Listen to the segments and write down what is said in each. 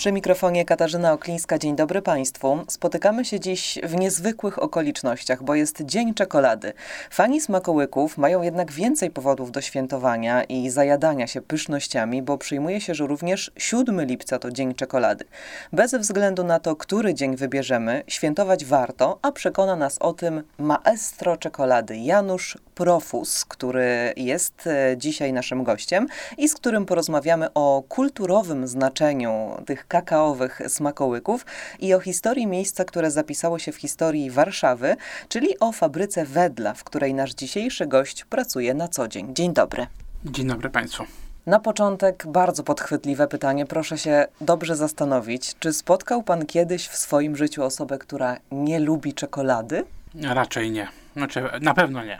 Przy mikrofonie Katarzyna Oklińska. Dzień dobry Państwu. Spotykamy się dziś w niezwykłych okolicznościach, bo jest Dzień Czekolady. Fani smakołyków mają jednak więcej powodów do świętowania i zajadania się pysznościami, bo przyjmuje się, że również 7 lipca to Dzień Czekolady. Bez względu na to, który dzień wybierzemy, świętować warto, a przekona nas o tym maestro czekolady Janusz Profus, który jest e, dzisiaj naszym gościem i z którym porozmawiamy o kulturowym znaczeniu tych kakaowych smakołyków i o historii miejsca, które zapisało się w historii Warszawy, czyli o fabryce Wedla, w której nasz dzisiejszy gość pracuje na co dzień. Dzień dobry. Dzień dobry Państwu. Na początek bardzo podchwytliwe pytanie. Proszę się dobrze zastanowić, czy spotkał Pan kiedyś w swoim życiu osobę, która nie lubi czekolady? Raczej nie. Znaczy, na pewno nie.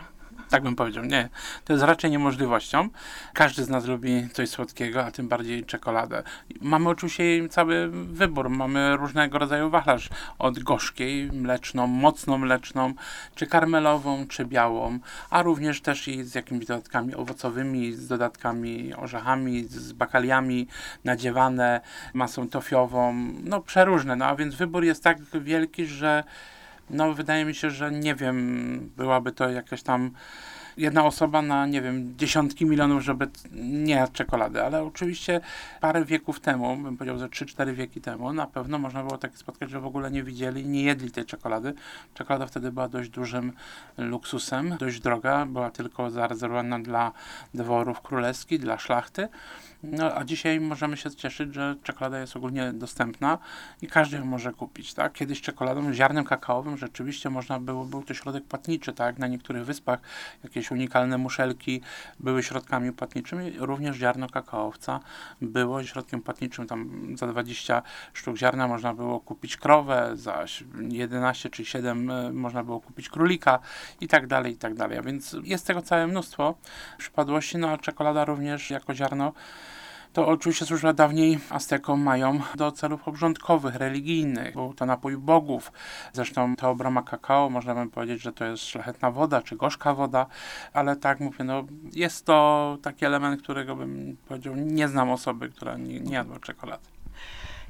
Tak bym powiedział. Nie, to jest raczej niemożliwością. Każdy z nas lubi coś słodkiego, a tym bardziej czekoladę. Mamy oczywiście cały wybór. Mamy różnego rodzaju wachlarz. Od gorzkiej, mleczną, mocno mleczną, czy karmelową, czy białą, a również też i z jakimiś dodatkami owocowymi, z dodatkami orzechami, z bakaliami nadziewane, masą tofiową, no przeróżne. No a więc wybór jest tak wielki, że no wydaje mi się, że nie wiem, byłaby to jakaś tam jedna osoba na, nie wiem, dziesiątki milionów, żeby nie jadł czekolady, ale oczywiście parę wieków temu, bym powiedział, że 3-4 wieki temu, na pewno można było takie spotkać, że w ogóle nie widzieli, nie jedli tej czekolady. Czekolada wtedy była dość dużym luksusem, dość droga, była tylko zarezerwowana dla dworów królewskich, dla szlachty. No, a dzisiaj możemy się cieszyć, że czekolada jest ogólnie dostępna i każdy ją może kupić, tak? Kiedyś czekoladą, ziarnem kakaowym rzeczywiście można było, był to środek płatniczy, tak? Na niektórych wyspach jakieś unikalne muszelki były środkami płatniczymi, również ziarno kakaowca było środkiem płatniczym, tam za 20 sztuk ziarna można było kupić krowę, za 11 czy 7 e, można było kupić królika i tak dalej, i tak dalej. A więc jest tego całe mnóstwo przypadłości, no a czekolada również jako ziarno to oczywiście służyła dawniej Aztekom mają do celów obrządkowych, religijnych. Był to napój bogów. Zresztą to obroma kakao, można by powiedzieć, że to jest szlachetna woda, czy gorzka woda, ale tak mówię, no jest to taki element, którego bym powiedział, nie znam osoby, która nie, nie jadła czekolady.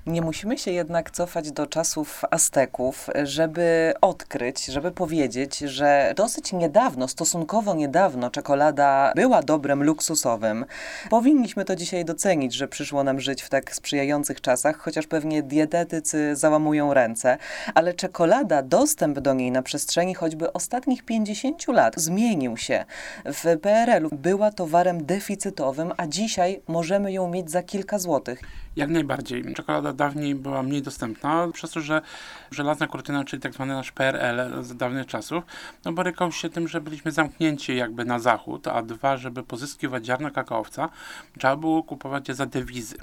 Nie musimy się jednak cofać do czasów Azteków, żeby odkryć, żeby powiedzieć, że dosyć niedawno, stosunkowo niedawno czekolada była dobrem luksusowym. Powinniśmy to dzisiaj docenić, że przyszło nam żyć w tak sprzyjających czasach, chociaż pewnie dietetycy załamują ręce, ale czekolada, dostęp do niej na przestrzeni choćby ostatnich 50 lat zmienił się. W PRL-u była towarem deficytowym, a dzisiaj możemy ją mieć za kilka złotych. Jak najbardziej. Czekolada dawniej była mniej dostępna, przez to, że żelazna kurtyna, czyli tak zwany nasz PRL z dawnych czasów, no borykał się tym, że byliśmy zamknięci jakby na zachód, a dwa, żeby pozyskiwać ziarno kakaowca, trzeba było kupować je za dewizy.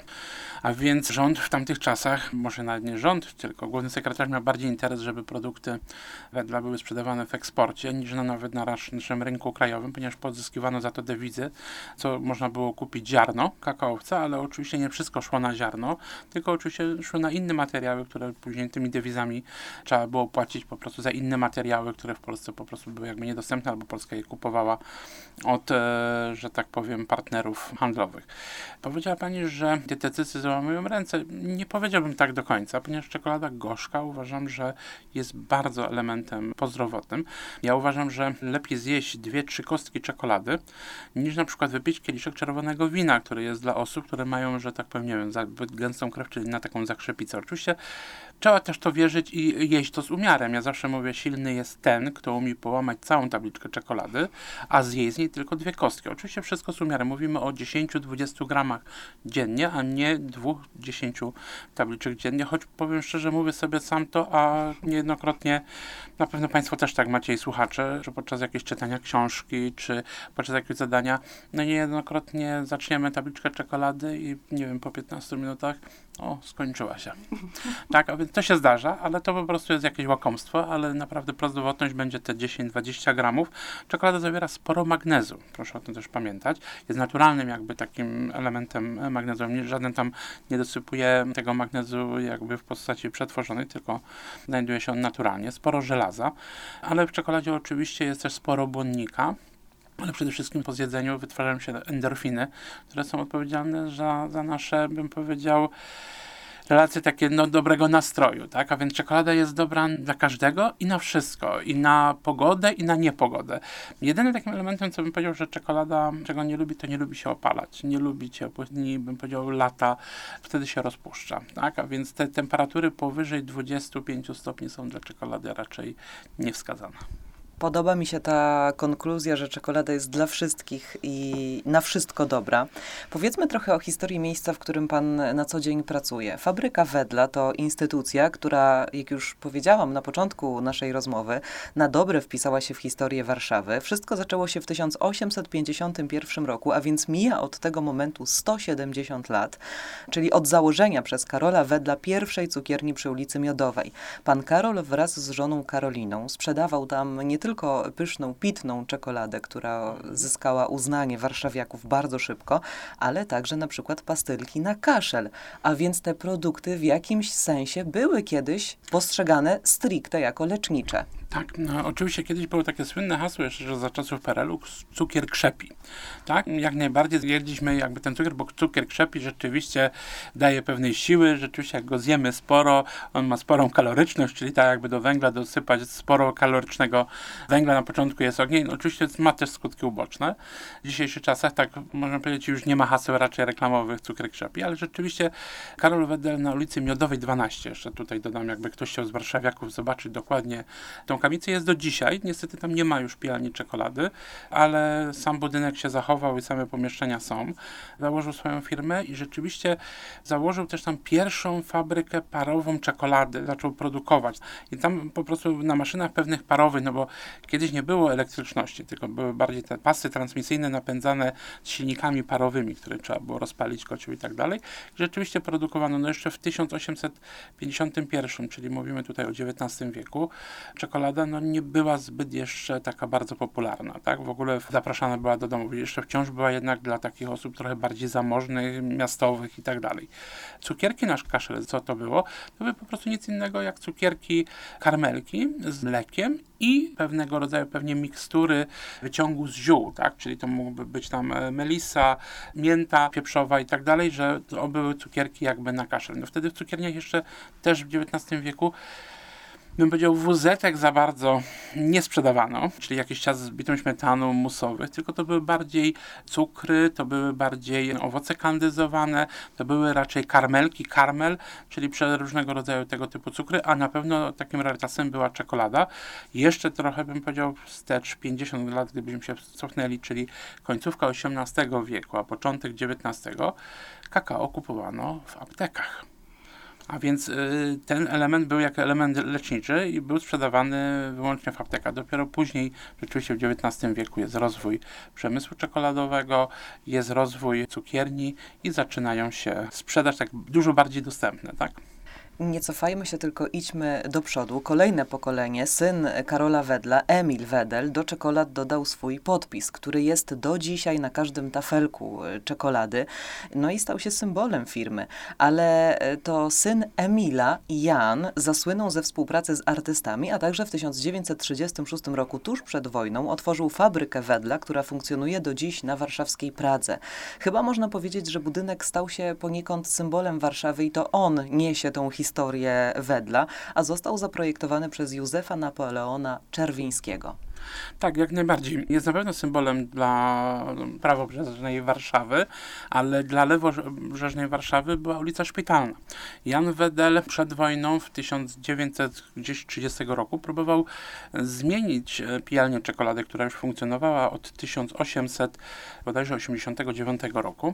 A więc rząd w tamtych czasach, może nawet nie rząd, tylko główny sekretarz miał bardziej interes, żeby produkty wedla były sprzedawane w eksporcie, niż na, nawet na naszym rynku krajowym, ponieważ pozyskiwano za to dewizy, co można było kupić ziarno kakaowca, ale oczywiście nie wszystko szło na ziarno, tylko oczywiście szło na inne materiały, które później tymi dewizami trzeba było płacić po prostu za inne materiały, które w Polsce po prostu były jakby niedostępne, albo Polska je kupowała od, e, że tak powiem, partnerów handlowych. Powiedziała Pani, że dietetycy załamują ręce. Nie powiedziałbym tak do końca, ponieważ czekolada gorzka uważam, że jest bardzo elementem pozdrowotnym. Ja uważam, że lepiej zjeść dwie, trzy kostki czekolady, niż na przykład wypić kieliszek czerwonego wina, który jest dla osób, które mają, że tak powiem, nie wiem, zbyt gęstą krew, czyli na taką zakrzepicę. Oczywiście trzeba też to wierzyć i jeść to z umiarem. Ja zawsze mówię, silny jest ten, kto umie połamać całą tabliczkę czekolady, a zjeść z niej tylko dwie kostki. Oczywiście wszystko z umiarem. Mówimy o 10-20 gramach dziennie, a nie 2-10 tabliczek dziennie, choć powiem szczerze, mówię sobie sam to, a niejednokrotnie na pewno Państwo też tak macie i słuchacze, że podczas jakiegoś czytania książki, czy podczas jakiegoś zadania, no niejednokrotnie zaczniemy tabliczkę czekolady i nie wiem, po 15 minutach o, skończyła się. Tak, a więc to się zdarza, ale to po prostu jest jakieś łakomstwo, ale naprawdę prozdrowotność będzie te 10-20 gramów. Czekolada zawiera sporo magnezu, proszę o tym też pamiętać. Jest naturalnym jakby takim elementem magnezu. Żaden tam nie dosypuje tego magnezu jakby w postaci przetworzonej, tylko znajduje się on naturalnie. Sporo żelaza, ale w czekoladzie oczywiście jest też sporo błonnika, ale przede wszystkim po zjedzeniu wytwarzają się endorfiny, które są odpowiedzialne za, za nasze, bym powiedział, relacje takie no, dobrego nastroju, tak? A więc czekolada jest dobra dla każdego i na wszystko. I na pogodę, i na niepogodę. Jedynym takim elementem, co bym powiedział, że czekolada, czego nie lubi, to nie lubi się opalać. Nie lubi ciepłych dni, bym powiedział lata. Wtedy się rozpuszcza, tak? A więc te temperatury powyżej 25 stopni są dla czekolady raczej niewskazane. Podoba mi się ta konkluzja, że czekolada jest dla wszystkich i na wszystko dobra. Powiedzmy trochę o historii miejsca, w którym pan na co dzień pracuje. Fabryka Wedla to instytucja, która, jak już powiedziałam na początku naszej rozmowy, na dobre wpisała się w historię Warszawy. Wszystko zaczęło się w 1851 roku, a więc mija od tego momentu 170 lat, czyli od założenia przez Karola Wedla pierwszej cukierni przy ulicy Miodowej. Pan Karol wraz z żoną Karoliną sprzedawał tam nie tylko tylko pyszną, pitną czekoladę, która zyskała uznanie warszawiaków bardzo szybko, ale także na przykład pastylki na kaszel. A więc te produkty w jakimś sensie były kiedyś postrzegane stricte jako lecznicze. Tak, no, oczywiście kiedyś było takie słynne hasło jeszcze, że za czasów PRL-u cukier krzepi. Tak, jak najbardziej zjedliśmy jakby ten cukier, bo cukier krzepi rzeczywiście daje pewnej siły, rzeczywiście jak go zjemy sporo, on ma sporą kaloryczność, czyli tak jakby do węgla dosypać sporo kalorycznego węgla na początku jest ogień. Oczywiście ma też skutki uboczne. W dzisiejszych czasach, tak można powiedzieć, już nie ma haseł raczej reklamowych cukier krzepi, ale rzeczywiście Karol Wedel na ulicy Miodowej 12, jeszcze tutaj dodam, jakby ktoś chciał z warszawiaków zobaczyć dokładnie tą kamicę jest do dzisiaj. Niestety tam nie ma już pijalni czekolady, ale sam budynek się zachował i same pomieszczenia są. Założył swoją firmę i rzeczywiście założył też tam pierwszą fabrykę parową czekolady. Zaczął produkować. I tam po prostu na maszynach pewnych parowych, no bo kiedyś nie było elektryczności, tylko były bardziej te pasy transmisyjne napędzane silnikami parowymi, które trzeba było rozpalić kocioł i tak dalej. Rzeczywiście produkowano no jeszcze w 1851, czyli mówimy tutaj o XIX wieku, czekolada no, nie była zbyt jeszcze taka bardzo popularna, tak? W ogóle zapraszana była do domu. Jeszcze wciąż była jednak dla takich osób trochę bardziej zamożnych, miastowych i tak dalej. Cukierki nasz kaszel, co to było? To były po prostu nic innego jak cukierki karmelki z mlekiem i pewnego rodzaju pewnie mikstury wyciągu z ziół, tak? Czyli to mogłoby być tam e, melisa, mięta pieprzowa i tak dalej, że to były cukierki jakby na kaszel. No wtedy w cukierniach jeszcze też w XIX wieku bym powiedział, wuzetek za bardzo nie sprzedawano, czyli jakiś czas z bitą śmietaną musowych, tylko to były bardziej cukry, to były bardziej owoce kandyzowane, to były raczej karmelki, karmel, czyli różnego rodzaju tego typu cukry, a na pewno takim rarytasem była czekolada. Jeszcze trochę bym powiedział wstecz 50 lat, gdybyśmy się cofnęli, czyli końcówka XVIII wieku, a początek XIX, kakao kupowano w aptekach. A więc y, ten element był jako element leczniczy i był sprzedawany wyłącznie w aptekach. Dopiero później, rzeczywiście w XIX wieku jest rozwój przemysłu czekoladowego, jest rozwój cukierni i zaczynają się sprzedać tak dużo bardziej dostępne, tak? Nie cofajmy się, tylko idźmy do przodu. Kolejne pokolenie, syn Karola Wedla, Emil Wedel, do czekolad dodał swój podpis, który jest do dzisiaj na każdym tafelku e, czekolady. No i stał się symbolem firmy. Ale e, to syn Emila, Jan, zasłynął ze współpracy z artystami, a także w 1936 roku, tuż przed wojną, otworzył fabrykę Wedla, która funkcjonuje do dziś na warszawskiej Pradze. Chyba można powiedzieć, że budynek stał się poniekąd symbolem Warszawy i to on niesie tą historię historię Wedla, a został zaprojektowany przez Józefa Napoleona Czerwińskiego. Tak, jak najbardziej. Jest na pewno symbolem dla prawobrzeżnej Warszawy, ale dla lewobrzeżnej Warszawy była ulica Szpitalna. Jan Wedel przed wojną w 1930 roku próbował zmienić e, pijalnię czekolady, która już funkcjonowała od 1889 roku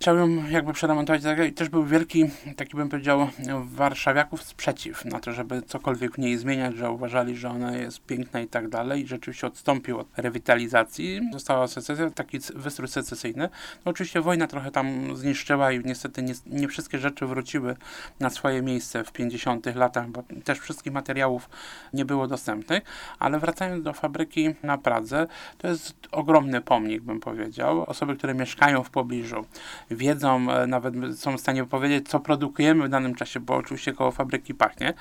chciał ją jakby przeremontować i też był wielki, taki bym powiedział, warszawiaków sprzeciw na to, żeby cokolwiek w niej zmieniać, że uważali, że ona jest piękna i tak dalej i rzeczywiście odstąpił od rewitalizacji. Została secesja, taki wystrój secesyjny. No oczywiście wojna trochę tam zniszczyła i niestety nie, nie wszystkie rzeczy wróciły na swoje miejsce w 50 latach, bo też wszystkich materiałów nie było dostępnych, ale wracając do fabryki na Pradze, to jest ogromny pomnik, bym powiedział. Osoby, które mieszkają w pobliżu wiedzą, e, nawet są w stanie powiedzieć, co produkujemy w danym czasie, bo oczywiście koło fabryki pachnie.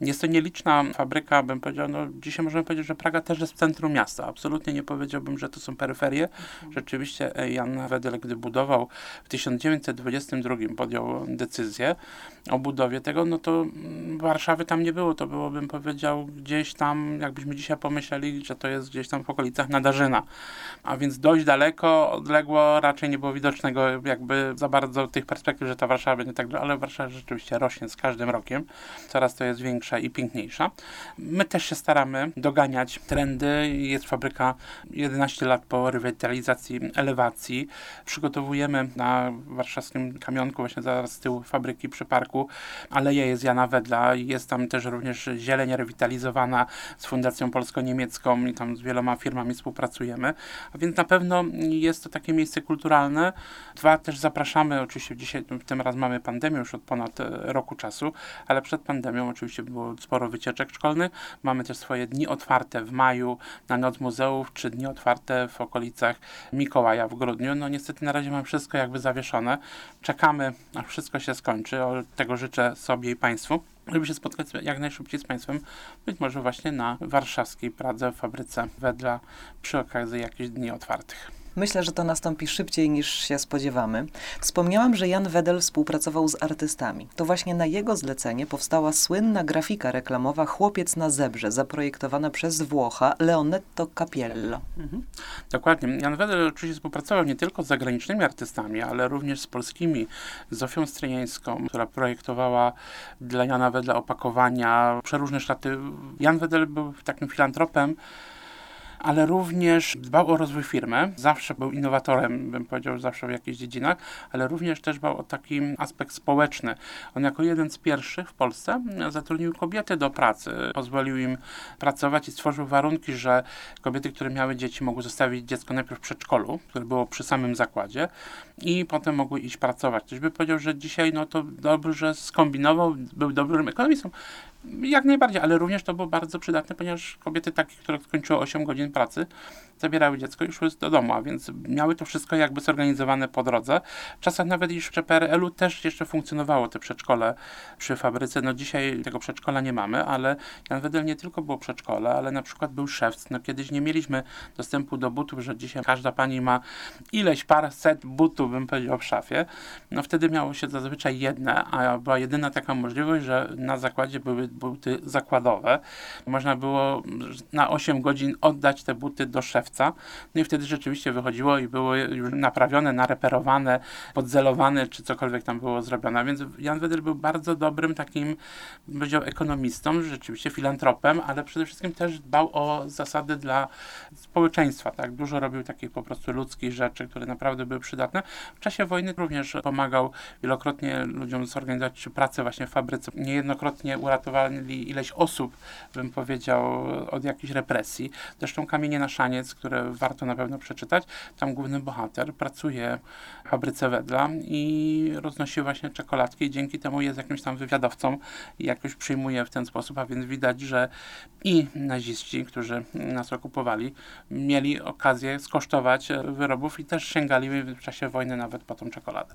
Jest to nieliczna fabryka, bym powiedział, no dzisiaj możemy powiedzieć, że Praga też jest w centrum miasta. Absolutnie nie powiedziałbym, że to są peryferie. Rzeczywiście e, Jan Wedel, gdy budował w 1922 podjął decyzję o budowie tego, no to Warszawy tam nie było. To było, bym powiedział, gdzieś tam, jakbyśmy dzisiaj pomyśleli, że to jest gdzieś tam w okolicach Nadarzyna. A więc dość daleko, odległo, raczej nie było widocznego jakby za bardzo tych perspektyw, że ta Warszawa będzie tak, ale Warszawa rzeczywiście rośnie z każdym rokiem. Coraz to jest większa i piękniejsza. My też się staramy doganiać trendy. Jest fabryka 11 lat po rewitalizacji elewacji. Przygotowujemy na warszawskim kamionku, właśnie zaraz z tyłu fabryki przy parku, aleja jest Jana Wedla. Jest tam też również zieleń rewitalizowana z Fundacją Polsko-Niemiecką i tam z wieloma firmami współpracujemy. A więc na pewno jest to takie miejsce kulturalne. Dwa, też zapraszamy, oczywiście dzisiaj, tym razem mamy pandemię już od ponad e, roku czasu, ale przed pandemią oczywiście było sporo wycieczek szkolnych. Mamy też swoje dni otwarte w maju na Noc Muzeów, czy dni otwarte w okolicach Mikołaja w grudniu. No niestety na razie mamy wszystko jakby zawieszone. Czekamy, aż wszystko się skończy. O tego życzę sobie i Państwu żeby się spotkać jak najszybciej z Państwem, być może właśnie na warszawskiej Pradze, w fabryce Wedla przy okazji jakichś dni otwartych. Myślę, że to nastąpi szybciej niż się spodziewamy. Wspomniałam, że Jan Wedel współpracował z artystami. To właśnie na jego zlecenie powstała słynna grafika reklamowa Chłopiec na zebrze, zaprojektowana przez Włocha Leonetto Capiello. Mhm. Dokładnie. Jan Wedel oczywiście współpracował nie tylko z zagranicznymi artystami, ale również z polskimi. Zofią Stryjeńską, która projektowała dla Jana Wedla opakowania, przeróżne szaty. Jan Wedel był takim filantropem, ale również dbał o rozwój firmy. Zawsze był innowatorem, bym powiedział, zawsze w jakichś dziedzinach, ale również też dbał o taki aspekt społeczny. On jako jeden z pierwszych w Polsce zatrudnił kobiety do pracy. Pozwolił im pracować i stworzył warunki, że kobiety, które miały dzieci, mogły zostawić dziecko najpierw w przedszkolu, które było przy samym zakładzie i potem mogły iść pracować. Ktoś by powiedział, że dzisiaj no to dobrze skombinował, był dobrym ekonomistą. Jak najbardziej, ale również to było bardzo przydatne, ponieważ kobiety takie, które skończyły 8 godzin pracy, zabierały dziecko i szły do domu, a więc miały to wszystko jakby zorganizowane po drodze. W czasach nawet jeszcze PRL-u też jeszcze funkcjonowało te przedszkole przy fabryce. No dzisiaj tego przedszkola nie mamy, ale Jan Wedel nie tylko było przedszkole, ale na przykład był szewc. No kiedyś nie mieliśmy dostępu do butów, że dzisiaj każda pani ma ileś par set butów, bym powiedział, w szafie. No wtedy miało się zazwyczaj jedne, a była jedyna taka możliwość, że na zakładzie były buty zakładowe. Można było na 8 godzin oddać te buty do szewca. No i wtedy rzeczywiście wychodziło i były już naprawione, nareperowane, podzelowane, czy cokolwiek tam było zrobione. Więc Jan Wedel był bardzo dobrym takim, powiedział, ekonomistą, rzeczywiście filantropem, ale przede wszystkim też dbał o zasady dla społeczeństwa. Tak? Dużo robił takich po prostu ludzkich rzeczy, które naprawdę były przydatne. W czasie wojny również pomagał wielokrotnie ludziom zorganizować pracę właśnie w fabryce. Niejednokrotnie ileś osób, bym powiedział, od jakiejś represji. Zresztą Kamienie na Szaniec, które warto na pewno przeczytać, tam główny bohater pracuje w fabryce Wedla i roznosi właśnie czekoladki i dzięki temu jest jakimś tam wywiadowcą i jakoś przyjmuje w ten sposób, a więc widać, że i naziści, którzy nas okupowali, mieli okazję skosztować wyrobów i też sięgali w czasie wojny nawet po tą czekoladę.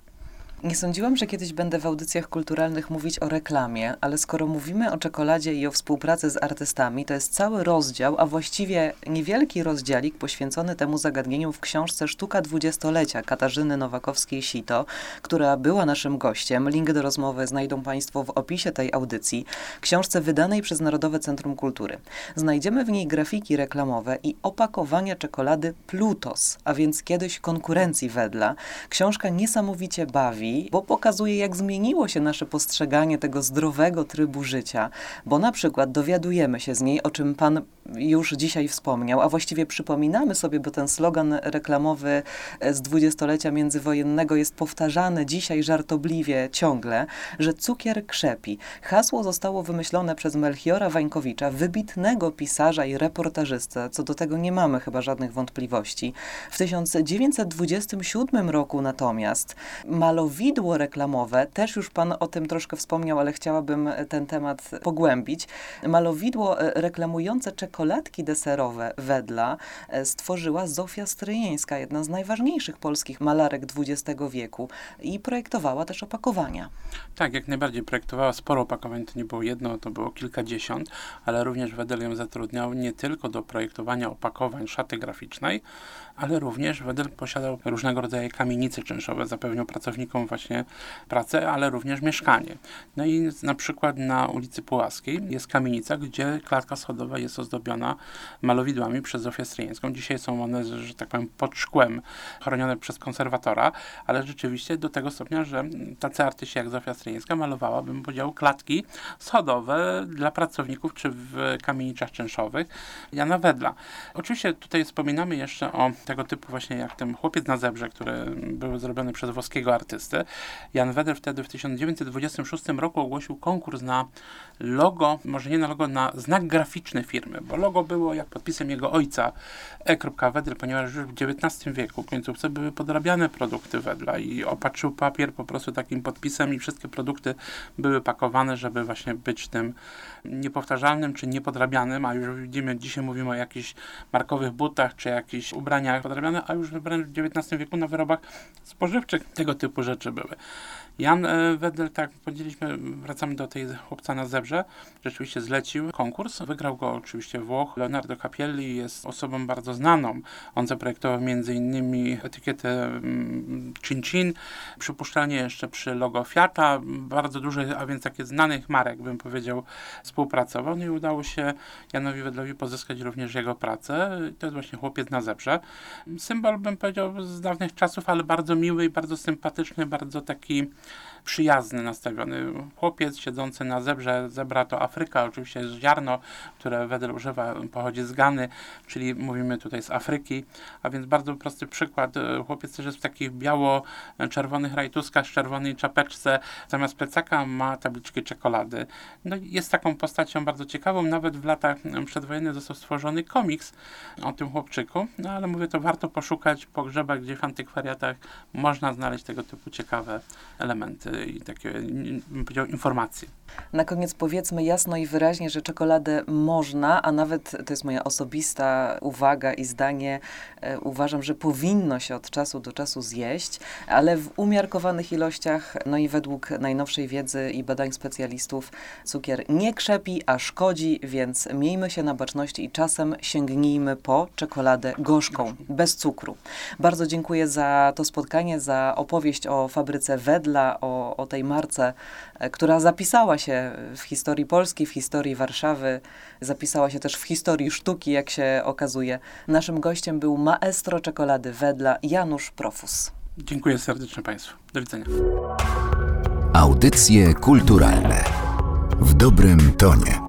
Nie sądziłam, że kiedyś będę w audycjach kulturalnych mówić o reklamie, ale skoro mówimy o czekoladzie i o współpracy z artystami, to jest cały rozdział, a właściwie niewielki rozdziałik poświęcony temu zagadnieniu w książce Sztuka dwudziestolecia Katarzyny Nowakowskiej-Sito, która była naszym gościem. Link do rozmowy znajdą Państwo w opisie tej audycji. Książce wydanej przez Narodowe Centrum Kultury. Znajdziemy w niej grafiki reklamowe i opakowania czekolady Plutos, a więc kiedyś konkurencji Wedla. Książka niesamowicie bawi bo pokazuje, jak zmieniło się nasze postrzeganie tego zdrowego trybu życia, bo na przykład dowiadujemy się z niej, o czym pan już dzisiaj wspomniał, a właściwie przypominamy sobie, bo ten slogan reklamowy z dwudziestolecia międzywojennego jest powtarzany dzisiaj żartobliwie ciągle, że cukier krzepi. Hasło zostało wymyślone przez Melchiora Wańkowicza, wybitnego pisarza i reportażystę, co do tego nie mamy chyba żadnych wątpliwości. W 1927 roku natomiast malowniczo malowidło reklamowe, też już pan o tym troszkę wspomniał, ale chciałabym ten temat pogłębić. Malowidło e, reklamujące czekoladki deserowe Wedla e, stworzyła Zofia Stryjeńska, jedna z najważniejszych polskich malarek XX wieku i projektowała też opakowania. Tak, jak najbardziej projektowała sporo opakowań, to nie było jedno, to było kilkadziesiąt, ale również Wedel ją zatrudniał nie tylko do projektowania opakowań szaty graficznej, ale również Wedel posiadał różnego rodzaju kamienice czynszowe, zapewniał pracownikom właśnie pracę, ale również mieszkanie. No i na przykład na ulicy Pułaskiej jest kamienica, gdzie klatka schodowa jest ozdobiona malowidłami przez Zofię Stryjeńską. Dzisiaj są one, że tak powiem, pod szkłem, chronione przez konserwatora, ale rzeczywiście do tego stopnia, że tacy artyści jak Zofia Stryjeńska malowała, bym powiedział, klatki schodowe dla pracowników czy w kamienicach czynszowych Jana Wedla. Oczywiście tutaj wspominamy jeszcze o tego typu właśnie jak ten chłopiec na zebrze, które były zrobione przez włoskiego artystę. Jan Wedel wtedy w 1926 roku ogłosił konkurs na logo, może nie na logo, na znak graficzny firmy, bo logo było jak podpisem jego ojca E. Wedel, ponieważ już w XIX wieku w końcówce były podrabiane produkty Wedla i opatrzył papier po prostu takim podpisem i wszystkie produkty były pakowane, żeby właśnie być tym niepowtarzalnym czy niepodrabianym, a już widzimy, dzisiaj mówimy o jakichś markowych butach czy jakichś ubraniach podrabiane, a już wręcz w XIX wieku na wyrobach spożywczych tego typu rzeczy były. Jan e, Wedel, tak powiedzieliśmy, wracamy do tej chłopca na zebrze, rzeczywiście zlecił konkurs. Wygrał go oczywiście Włoch. Leonardo Capielli jest osobą bardzo znaną. On zaprojektował m.in. etykietę mm, Chin Chin, przypuszczalnie jeszcze przy logo Fiata, bardzo duże, a więc takie znanych marek, bym powiedział, współpracował. No i udało się Janowi Wedlowi pozyskać również jego pracę. To jest właśnie chłopiec na zebrze. Symbol, bym powiedział, z dawnych czasów, ale bardzo miły i bardzo sympatyczny, bardzo taki przyjazny nastawiony. Chłopiec siedzący na zebrze, zebra to Afryka, oczywiście jest ziarno, które Wedel używa, pochodzi z Gany, czyli mówimy tutaj z Afryki, a więc bardzo prosty przykład. Chłopiec też jest w takich biało-czerwonych rajtuskach, z czerwonej czapeczce, zamiast plecaka ma tabliczki czekolady. No jest taką postacią bardzo ciekawą, nawet w latach przedwojennych został stworzony komiks o tym chłopczyku, no ale mówię, to warto poszukać, pogrzebać gdzieś w antykwariatach, można znaleźć tego typu ciekawe elementy i takie, bym powiedział, informacje. Na koniec powiedzmy jasno i wyraźnie, że czekoladę można, a nawet to jest moja osobista uwaga i zdanie, e, uważam, że powinno się od czasu do czasu zjeść, ale w umiarkowanych ilościach, no i według najnowszej wiedzy i badań specjalistów, cukier nie krzepi, a szkodzi, więc miejmy się na baczności i czasem sięgnijmy po czekoladę gorzką, bez cukru. Bardzo dziękuję za to spotkanie, za opowieść o fabryce Wedla, o, o tej marce, e, która zapisała się w historii Polski, w historii Warszawy, zapisała się też w historii sztuki, jak się okazuje. Naszym gościem był maestro czekolady Wedla Janusz Profus. Dziękuję serdecznie Państwu. Do widzenia. Audycje kulturalne w dobrym tonie.